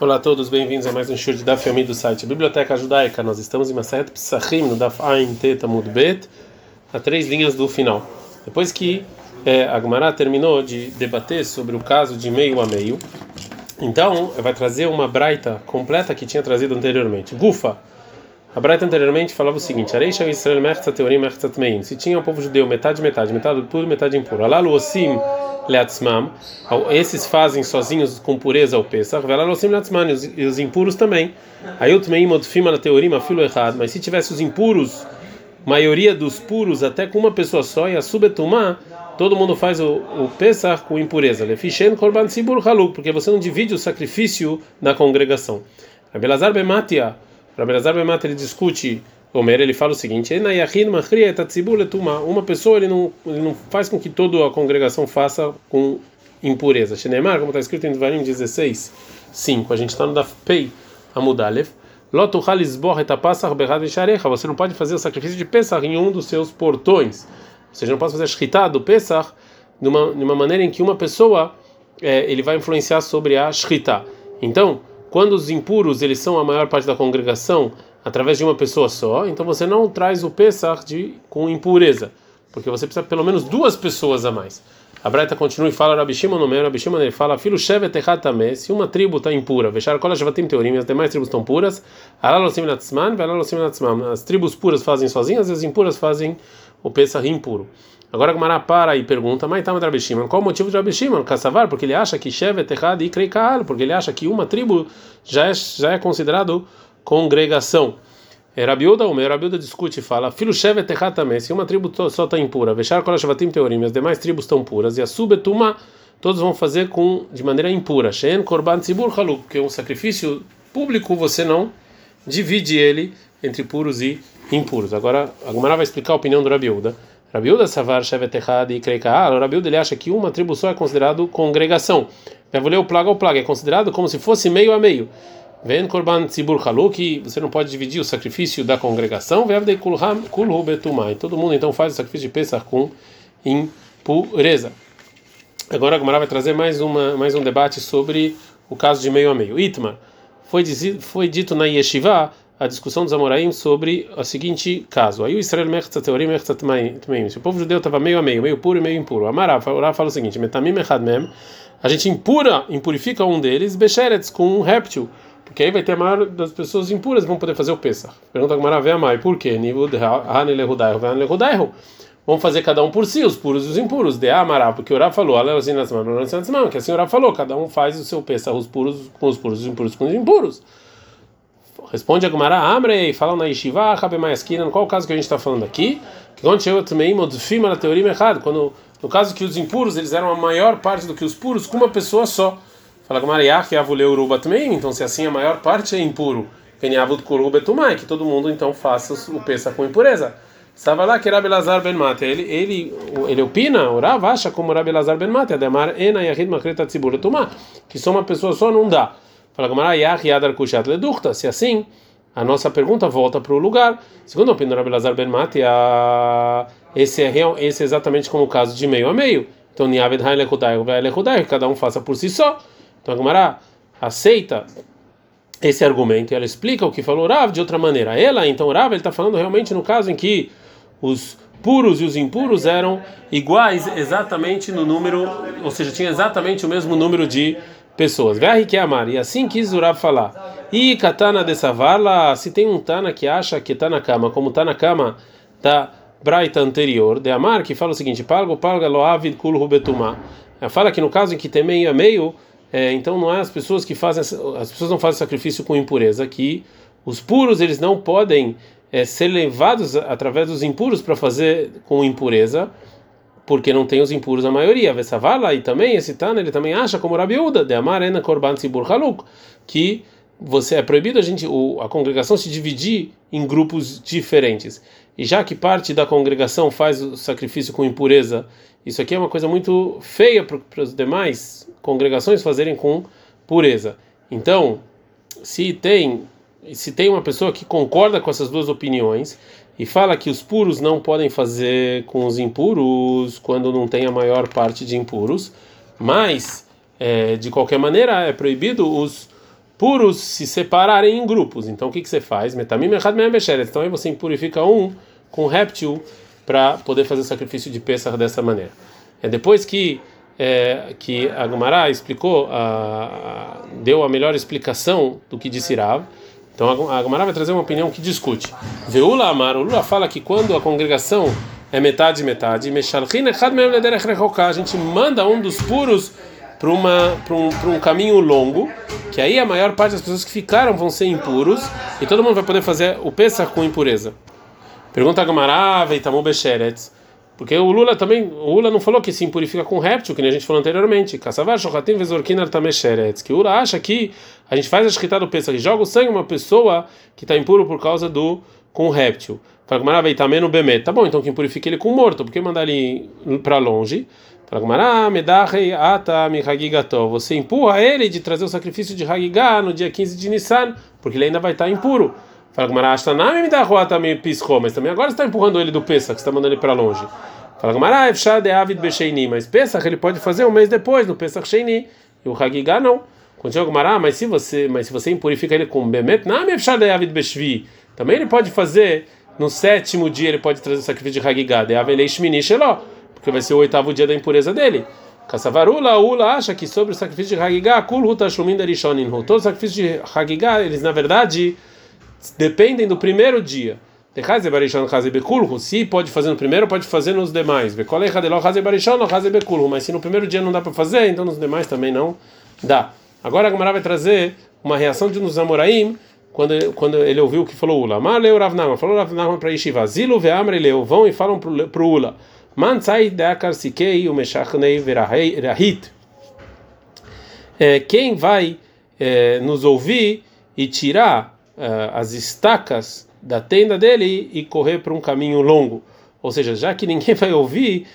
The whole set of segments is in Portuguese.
Olá a todos, bem-vindos a mais um show de Daf Yomi do site Biblioteca Judaica. Nós estamos em Maset Psachim, no Daf Ain Teta Bet, a três linhas do final. Depois que é, a terminou de debater sobre o caso de meio a meio, então vai trazer uma braita completa que tinha trazido anteriormente. Gufa. A braita anteriormente falava o seguinte: Teorim. Se tinha o povo judeu metade, metade, metade puro, metade impuro. Alalu leatzmam, esses fazem sozinhos com pureza o Pesach, velalosim leatzmam, e os impuros também. Ayut meim odfim ala teorima filo errado, mas se tivesse os impuros, maioria dos puros até com uma pessoa só, e a subetumá, todo mundo faz o, o Pesach com impureza. Lefishen korban sibur haluk, porque você não divide o sacrifício na congregação. Rabelazar bematia, Rabelazar bematia ele discute Omer ele fala o seguinte: uma pessoa ele não, ele não faz com que toda a congregação faça com impureza. Shenemar, como está escrito em Devarim 16, 5, a gente está no Daf Pei Amudalev. Você não pode fazer o sacrifício de Pesach em um dos seus portões. Você não pode fazer a do Pesach de uma, de uma maneira em que uma pessoa é, ele vai influenciar sobre a shritá. Então, quando os impuros eles são a maior parte da congregação, através de uma pessoa só, então você não traz o Pesach de, com impureza, porque você precisa pelo menos duas pessoas a mais. A Braita continua e fala, Rabi Shimon no meio, Rabi Shimon ele fala, filho shevet tamé, se uma tribo está impura, vechar kol shvatim teorim, as demais tribos estão puras, alalosim natzman, velalosim natzman, as tribos puras fazem sozinhas, as impuras fazem o Pesach impuro. Agora Gumara para e pergunta, mas tá Rabi Shimon, qual o motivo de Rabi Shimon? Kassavar, porque ele acha que shevet echad e krei porque ele acha que uma tribo já é, já é considerado congregação. É, Rabiuda, o meu Rabiuda discute e fala: Filho Shevet também, se uma tribo só está impura, Vechar Kolashvatim Teorim, as demais tribos estão puras, e a Subetuma, todos vão fazer com de maneira impura. Shen Korban Tzibur Haluk, porque um sacrifício público você não divide ele entre puros e impuros. Agora, a Gumara vai explicar a opinião do Rabiuda. Rabiuda Savar Shevet e Kreikaal, o Rabiuda ele acha que uma tribo só é considerado congregação. Vou ler o plaga ao plaga, é considerado como se fosse meio a meio. Ven korban tzibur haluk, você não pode dividir o sacrifício da congregação. Vevdei kulhu betumai. Todo mundo então faz o sacrifício de Pesach com impureza. Agora a Gemara vai trazer mais uma mais um debate sobre o caso de meio a meio. Itmar foi foi dito na Yeshiva a discussão dos Amoraim sobre o seguinte caso. Aí o Israel teorim Se o povo judeu estava meio a meio, meio puro e meio impuro. Amará fala, o seguinte: Metamim echad mem. A gente impura, impurifica um deles, Becheretz, com um réptil. Porque aí vai ter a maior das pessoas impuras que vão poder fazer o Pesach. Pergunta a Maravé Amai, por quê? Vamos fazer cada um por si, os puros e os impuros. De Amará, porque o Rav falou, que assim o Rav falou, cada um faz o seu Pesach, os puros com os puros, os impuros com os impuros. Responde a Gumara, Amrei, fala na Yeshiva, Rabemaiaskina, qual o caso que a gente está falando aqui? Quando no caso que os impuros eles eram a maior parte do que os puros com uma pessoa só. Fala Yavuleu Uruba também, então se assim a maior parte é impuro, que todo mundo então faça o peça com impureza. Estava lá que Rabi Lazar Ben Mate, ele, ele, ele opina, o Rav acha como Rabi Lazar Ben Mate, Ademar Ena Yahid Makreta Tzibur Tumá, que só uma pessoa só não dá. Fala Ledurta, se assim a nossa pergunta volta para o lugar. Segundo a opinião do Rabi Lazar Ben Mate, esse, é, esse é exatamente como o caso de meio a meio. Então, cada um faça por si só. Então a Gemara aceita esse argumento e ela explica o que falou Rav de outra maneira. Ela, então, Rav, ele está falando realmente no caso em que os puros e os impuros eram iguais exatamente no número, ou seja, tinha exatamente o mesmo número de pessoas. Verre que amar. E assim quis o Rav falar. E katana de savarla, se tem um tana que acha que está na cama, como está na cama da Braita anterior, de amar, que fala o seguinte: Palgo, palga, loavid, kul rubetumá. Fala que no caso em que tem meio a meio é, então não é as pessoas que fazem as pessoas não fazem sacrifício com impureza que os puros eles não podem é, ser levados através dos impuros para fazer com impureza porque não tem os impuros a maioria Vesavala e também esse Tana ele também acha como Rabiuda de Amarena Korban Tzibur Haluk que você é proibido a gente a congregação se dividir em grupos diferentes e já que parte da congregação faz o sacrifício com impureza isso aqui é uma coisa muito feia para os demais congregações fazerem com pureza. Então, se tem se tem uma pessoa que concorda com essas duas opiniões e fala que os puros não podem fazer com os impuros quando não tem a maior parte de impuros, mas é, de qualquer maneira é proibido os puros se separarem em grupos. Então o que, que você faz? Metamim besheret. Então aí você impurifica um com réptil para poder fazer o sacrifício de Pesach dessa maneira. É depois que é, que a explicou, a, a, deu a melhor explicação do que disse Rav. Então a Gumará vai trazer uma opinião que discute. Veula Amar, o Lula fala que quando a congregação é metade metade, a gente manda um dos puros para um, um caminho longo, que aí a maior parte das pessoas que ficaram vão ser impuros e todo mundo vai poder fazer o Pesach com impureza. Pergunta a Gamará, Veitamu Besheretz. Porque o Lula também, o Lula não falou que se impurifica com réptil, que nem a gente falou anteriormente. Que o Lula acha que a gente faz a escrita do Pesach e joga o sangue uma pessoa que está impuro por causa do com réptil. Fala Veitamen no Bemet. Tá bom, então que impurifica ele com morto. Por que mandar ele para longe? Fala Medahei, Ata. Você empurra ele de trazer o sacrifício de Hagigá no dia 15 de Nissan, porque ele ainda vai estar impuro. Fala Gumara, Ashtanami me dá também piscou, mas também agora está empurrando ele do Pesach, está mandando ele para longe. Fala Gumara, Efshad é Avid Besheini, mas Pesach ele pode fazer um mês depois, no Pesach Sheini, e o Hagigah não. Continua Gumara, mas se você, mas se você impurifica ele com Bemet, Nami Efshad é Avid Beshvi, também ele pode fazer no sétimo dia ele pode trazer o sacrifício de Hagigah, de Avelei Shmini Sheló, porque vai ser o oitavo dia da impureza dele. Kassavarula, Ula acha que sobre o sacrifício de Hagigah, Kul Hutashlumin Darishonin, todos os sacrifícios de Hagigah, eles na verdade dependem do primeiro dia. Se pode fazer no primeiro, pode fazer nos demais. Mas se no primeiro dia não dá para fazer, então nos demais também não dá. Agora a Gamara vai trazer uma reação de nos Amoraim quando, quando ele ouviu o que falou Ula. Maleu Rav Nachman, falou Rav Nachman para Yeshiva. Zilu ve'amre leu, vão e falam para o Ula. Man sai de'akar sikei umeshachnei verahit. É, quem vai é, nos ouvir e tirar as estacas da tenda dele e correr para um caminho longo. Ou seja, já que ninguém vai ouvir,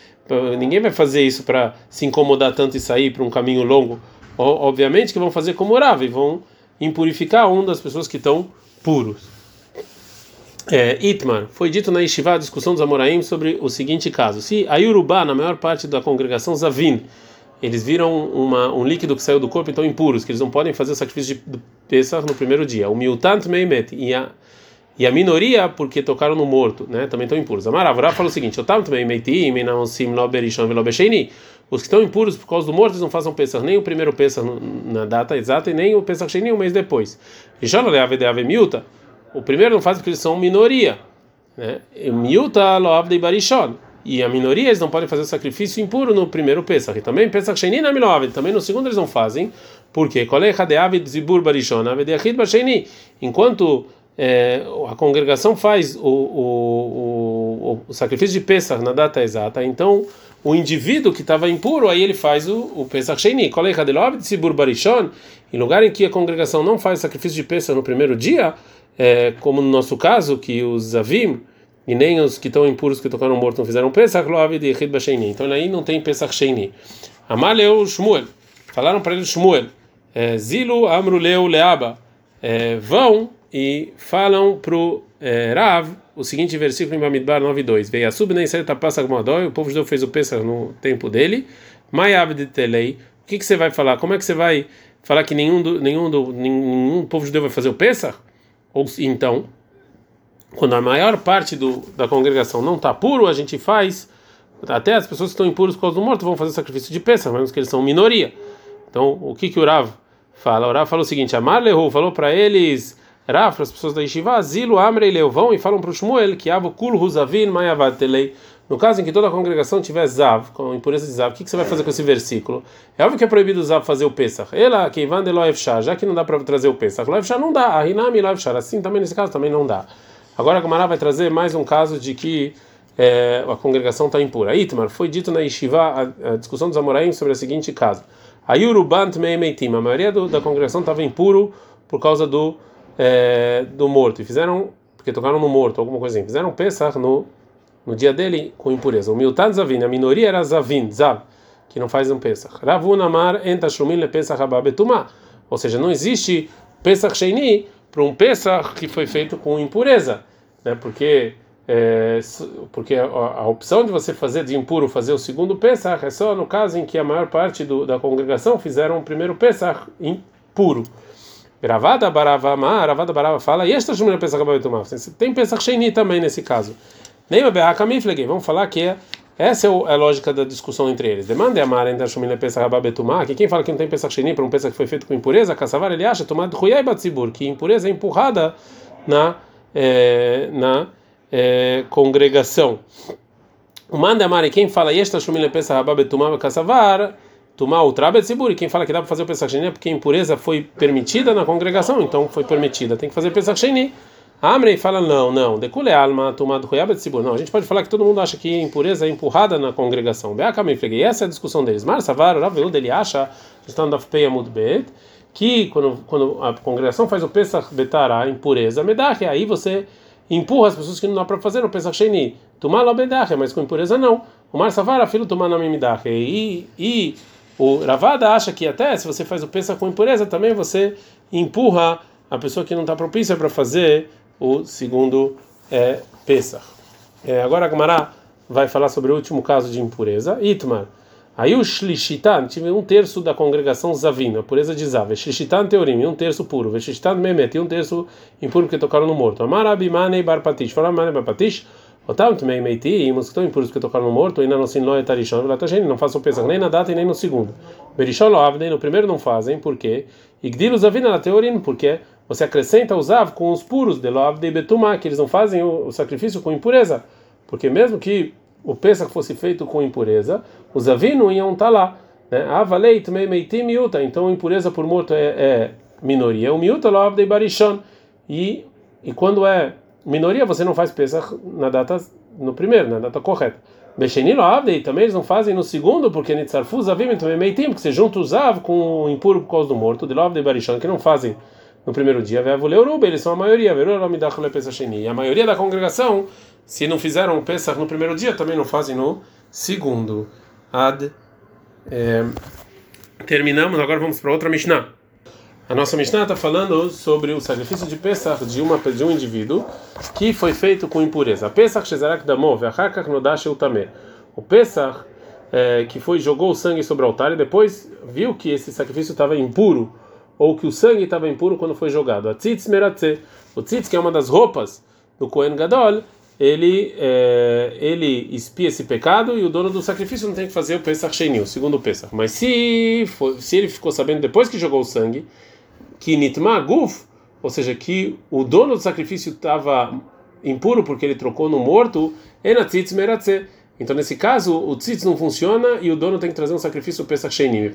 ninguém vai fazer isso para se incomodar tanto e sair para um caminho longo. Obviamente que vão fazer como orava e vão impurificar um das pessoas que estão puros. É, Itmar, foi dito na Yeshiva, a discussão dos Amoraim, sobre o seguinte caso: se a Yorubá, na maior parte da congregação Zavin, eles viram uma, um líquido que saiu do corpo, então impuros, que eles não podem fazer o sacrifício de Pesach no primeiro dia. O Miltant Meimet e a e a minoria porque tocaram no morto, né? Também estão impuros. Amaravra falou o seguinte: "Eu também meti Os que estão impuros por causa do morto, eles não fazem Pesach nem o primeiro Pesach na data exata e nem o Pesach Sheni um mês depois. O primeiro não faz porque eles são minoria, né? Miuta lo avdei barishon e a minoria eles não podem fazer sacrifício impuro no primeiro Pesach. E também Pesach Sheni na também no segundo eles não fazem. Por quê? Enquanto é, a congregação faz o, o, o, o, sacrifício de Pesach na data exata, então o indivíduo que estava impuro, aí ele faz o, o Pesach Sheni. Em lugar em que a congregação não faz sacrifício de Pesach no primeiro dia, é, como no nosso caso, que os Avim e nem os que estão impuros que tocaram morto não fizeram Pesach Loavid Yechid Basheini. Então aí não tem Pesach Sheini. Amaleu Shmuel. Falaram para ele Shmuel. É, Zilu Amruleu Leaba. É, vão e falam pro é, Rav o seguinte versículo em Bamidbar 9.2. Veio a subnem passa o povo judeu fez o Pesach no tempo dele. Mayav de Telei. O que, que você vai falar? Como é que você vai falar que nenhum, do, nenhum, do, nenhum povo judeu vai fazer o Pesach? Ou então, quando a maior parte do, da congregação não está puro, a gente faz, até as pessoas que estão impuras por causa do morto vão fazer sacrifício de peça, mesmo que eles são minoria. Então, o que que o Rav fala? O Rav falou o seguinte: Amar Lehu falou para eles, Rav, as pessoas da Yeshiva, Zilu Amrei Leu, vão e falam para o Shmuel que Avo Kul Huzavin Mayavad Telei. No caso em que toda a congregação tiver Zav, com impureza de Zav, o que, que você vai fazer com esse versículo? É óbvio que é proibido o Zav fazer o Pesach. Ela, que Ivan de Loefshar, já que não dá para trazer o Pesach. Loefshar não dá, Ahinami Loefshar, assim também nesse caso também não dá. Agora a Gamara vai trazer mais um caso de que é, a congregação está impura. Itmar, foi dito na Yeshiva a, a discussão dos Amoraim sobre o seguinte caso. A Yurubant Meimeitim, a maioria do, da congregação estava impuro por causa do, é, do morto. E fizeram, porque tocaram no morto, alguma coisa assim. Fizeram Pesach no, no dia dele com impureza. O Miltan Zavin, a minoria era Zavin, Zav, que não faz um Pesach. Ravunamar entashlumin le Pesach ababetumah. Ou seja, não existe Pesach Sheini para um Pesach que foi feito com impureza, né? Porque é, porque a, a, opção de você fazer de impuro fazer o segundo Pesach é só no caso em que a maior parte do, da congregação fizeram o primeiro Pesach impuro. Ravada Barava Ma, Ravada Barava fala, e esta Shumina Pesach Babetumá. Tem Pesach Sheini também nesse caso. Nem Beaka Miflegi, vamos falar que é, essa é a lógica da discussão entre eles. Demanda Amar entre Shumina Pesach Babetumá, que quem fala que não tem Pesach Sheini para um Pesach que foi feito com impureza, Kassavar, ele acha, tomado Huyai Batzibur, que impureza é empurrada na, é, na é, congregação. O Manda Amar, quem fala, e esta Shumina Pesach Babetumá, Kassavar, Tumar o Trabetziburi, quem fala que dá para fazer o Pesach Sheni é porque a impureza foi permitida na congregação, então foi permitida, tem que fazer Pesach Sheni. Amrei fala, não, não, decule alma, tomado Royabetzibur. Não, a gente pode falar que todo mundo acha que a impureza é empurrada na congregação. Beakamei, freguei, essa é a discussão deles. Mar Savar, Raveud, ele acha, está no Dafpeia Mudbet, que quando, quando a congregação faz o Pesach Betará, impureza, Medach, aí você empurra as pessoas que não dá para fazer o Pesach Sheni. Tomar lá mas com impureza não. O Mar Savar, filho, tomar na Mimidach. E, e o Ravada acha que até se você faz o pensa com impureza, também você empurra a pessoa que não está propícia para fazer o segundo é, Pesach. É, agora a Gamara vai falar sobre o último caso de impureza. Itmar. Aí o Shlishitan, tive um terço da congregação Zavina, a pureza de Zav. Shlishitan Teorim, um terço puro. Shlishitan Memet, um terço impuro porque tocaram no morto. Amar Abimane Bar Patish. Fala Mane Bar Patish. Otam também meiti, os que estão impuros porque tocaram no morto, ainda não sin loe tarishon, não façam pesach nem na data e nem no segundo. Berishon lo avdem, no primeiro não fazem, por quê? Igdilos avina na teorim, porque você acrescenta os av com os puros, de lo avdei betumá, que eles não fazem o, o, sacrifício com impureza, porque mesmo que o pesach fosse feito com impureza, os avim iam estar lá. Né? Avalei também meiti miuta, então impureza por morto é, é minoria, o miuta lo avdei barishon, e, e quando é minoria você não faz Pesach na data no primeiro, na data correta. Bechenilo Abdei também eles não fazem no segundo, porque Nitzarfuz Avim também meio tempo, que você junta o Zav com o impuro por causa do morto, de Lovdei Barishon, que não fazem no primeiro dia. Veavuleuruba, eles são a maioria, e a maioria da congregação, se não fizeram Pesach no primeiro dia, também não fazem no segundo. Ad. É, terminamos, agora vamos para outra Mishnah. A nossa Mishnah está falando sobre o sacrifício de Pesach de, uma, de um indivíduo que foi feito com impureza. Pesach Shezarak Damov, Achakach Nodash Utamer. O Pesach é, que foi jogou o sangue sobre o altar e depois viu que esse sacrifício estava impuro ou que o sangue estava impuro quando foi jogado. A tzitz meratze, o tzitz que é uma das roupas do Kohen Gadol, ele é, ele expia esse pecado e o dono do sacrifício não tem que fazer o Pesach Sheni, o segundo Pesach. Mas se foi, se ele ficou sabendo depois que jogou o sangue que nitma guf, ou seja, que o dono do sacrifício estava impuro porque ele trocou no morto, enatzitz meratze. Então nesse caso o tzitz não funciona e o dono tem que trazer um sacrifício pesach shenim.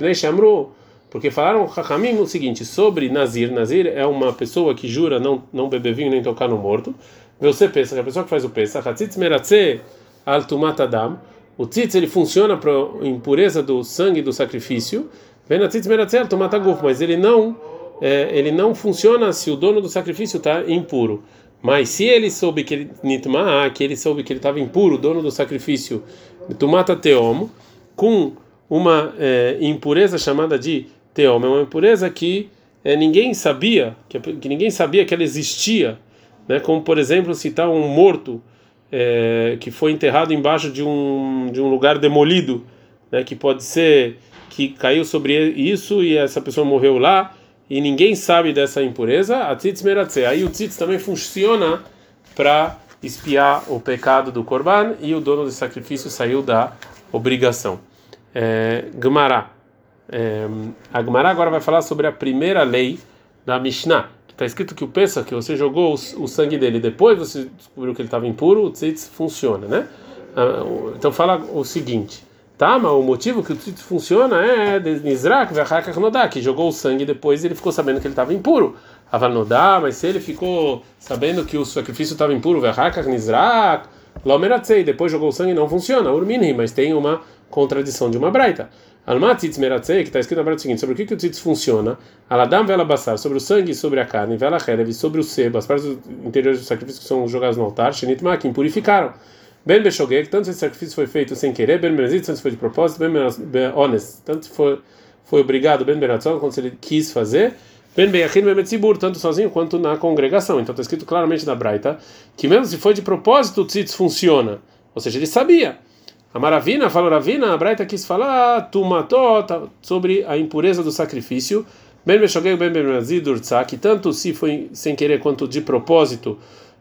Porque falaram Chachamim o seguinte sobre Nazir. Nazir é uma pessoa que jura não não beber vinho nem tocar no morto. Você pensa que a pessoa que faz o pesach, tzitz meratze al adam. O tzitz ele funciona para impureza do sangue do sacrifício. Vem tzitz meratze al tumat mas ele não é, ele não funciona se o dono do sacrifício está impuro. Mas se ele soube que ele nitma, que ele soube que ele estava impuro, o dono do sacrifício, tomata teomo, com uma é, impureza chamada de teomo, é uma impureza que é, ninguém sabia, que, que, ninguém sabia que ela existia, né? Como por exemplo citar um morto é, que foi enterrado embaixo de um de um lugar demolido, né? Que pode ser que caiu sobre isso e essa pessoa morreu lá e ninguém sabe dessa impureza, a tzitz meratze. Aí o tzitz também funciona para espiar o pecado do korban e o dono do sacrifício saiu da obrigação. É. É, a Gemara agora vai falar sobre a primeira lei da Mishnah. Está escrito que o pensa que você jogou o, o sangue dele depois você descobriu que ele estava impuro, o tzitz funciona, né? Ah, então fala o seguinte: Tá, mas o motivo que o tzitz funciona é Nizrak, que jogou o sangue depois ele ficou sabendo que ele estava impuro. Avalnodá, mas se ele ficou sabendo que o sacrifício estava impuro, Nizrak, Lomeratzei, depois jogou o sangue não funciona. Urminhi, mas tem uma contradição de uma braita. Almatzitz meratzei, que está escrito na braita seguinte, sobre o que, que o tzitz funciona. Aladam vela basar, sobre o sangue e sobre a carne, vela herev, sobre o sebo, as partes interiores do sacrifício que são jogadas no altar, shenit makim, purificaram. Ben Beshogeg, tanto esse sacrifício foi feito sem querer, Ben Berazit, tanto foi de propósito, Ben Honest, tanto foi, foi obrigado, Ben Beratzon, quando ele quis fazer, Ben Beyachin, Ben Metzibur, tanto sozinho quanto na congregação. Então está escrito claramente na Braita que mesmo se foi de propósito, o tzitz funciona. Ou seja, ele sabia. A Maravina, falou Ravina, a Braita quis falar tumató sobre a impureza do sacrifício, Ben Beshogeg Ben que tanto se foi sem querer quanto de propósito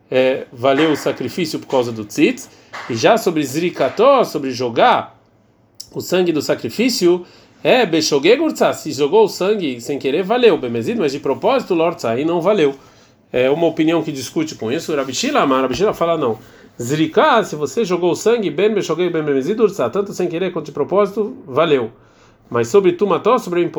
é, valeu o sacrifício por causa do tzitz, e já sobre Zrikató, sobre jogar o sangue do sacrifício, é Beshogeg Urtsa, se jogou o sangue sem querer, valeu, Bemezid, mas de propósito, Lortsa, aí não valeu. É uma opinião que discute com isso, Rabishila, mas Rabishila fala não. Zrika, se você jogou o sangue, Ben Beshogeg Ben Bemezid Urtsa, tanto sem querer quanto de propósito, valeu. Mas sobre tumató, sobre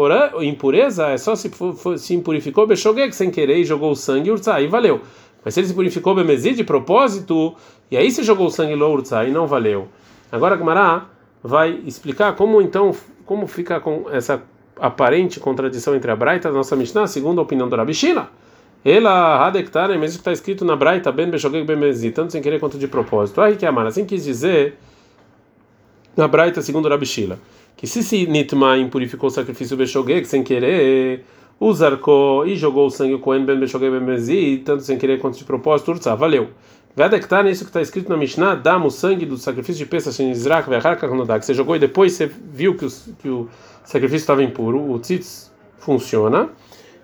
impureza, é só se, se impurificou Beshogeg sem querer e jogou o sangue, Urtsa, aí valeu. Mas se ele se purificou Bemezid de propósito, e aí se jogou o sangue lo Urtsa, aí não valeu. Agora Gumará vai explicar como então, como fica com essa aparente contradição entre a Braita da nossa Mishnah, segundo a opinião do Rabi Shila. Ela, Hadektar, mesmo que está escrito na Braita, Ben Ben Bemezid, tanto sem querer quanto de propósito. Aí que amar, assim quis dizer na Braita, segundo o Rabi Shila que se se Nitma impurificou o sacrifício Beshogeg sem querer, o Zarko e jogou o sangue o Cohen Ben Beshogeg Ben Mezi, tanto sem querer quanto de propósito, Urtsa, valeu. Vedektar, nisso que está escrito na Mishnah, dá-mo sangue do sacrifício de Pesach em Izrak, que você jogou e depois você viu que, que o sacrifício estava impuro, o tzitz funciona.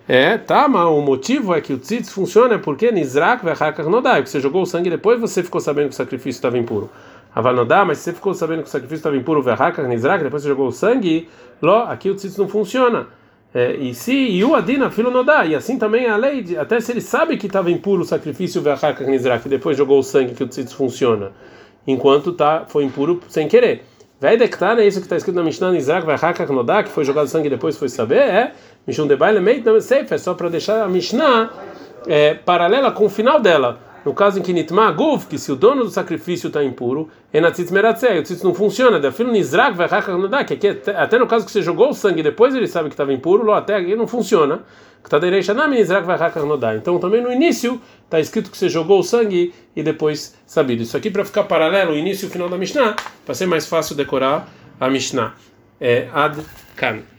É, tá, mas o motivo é que o tzitz funciona porque Nizrak Nodai, que você jogou o sangue depois você ficou sabendo que o sacrifício estava impuro. Avanodá, mas se você ficou sabendo que o sacrifício estava impuro, verraca, nizrak, depois você jogou o sangue, ló, aqui o tzitz não funciona. É, e se e o adina filo nodá, e assim também a lei, de, até se ele sabe que estava impuro o sacrifício, verraca, nizrak, e depois jogou o sangue, que o tzitz funciona, enquanto tá, foi impuro sem querer. Vai dectar, é isso que está escrito na Mishnah, nizrak, verraca, nodá, que foi jogado sangue e depois foi saber, é, Mishum de baile não é só para deixar a Mishnah é, paralela com o final dela no caso em que Nitma Guf, que se o dono do sacrifício está impuro, Enatzitz Meratzei, o tzitz não funciona, da filo Nizrak vai que aqui até no caso que você jogou o sangue depois ele sabe que estava impuro, lá até aqui não funciona. Então também no início está escrito que você jogou o sangue e depois sabido. Isso aqui para ficar paralelo o início e o final da Mishnah, para ser mais fácil decorar a Mishnah. É Ad Kan.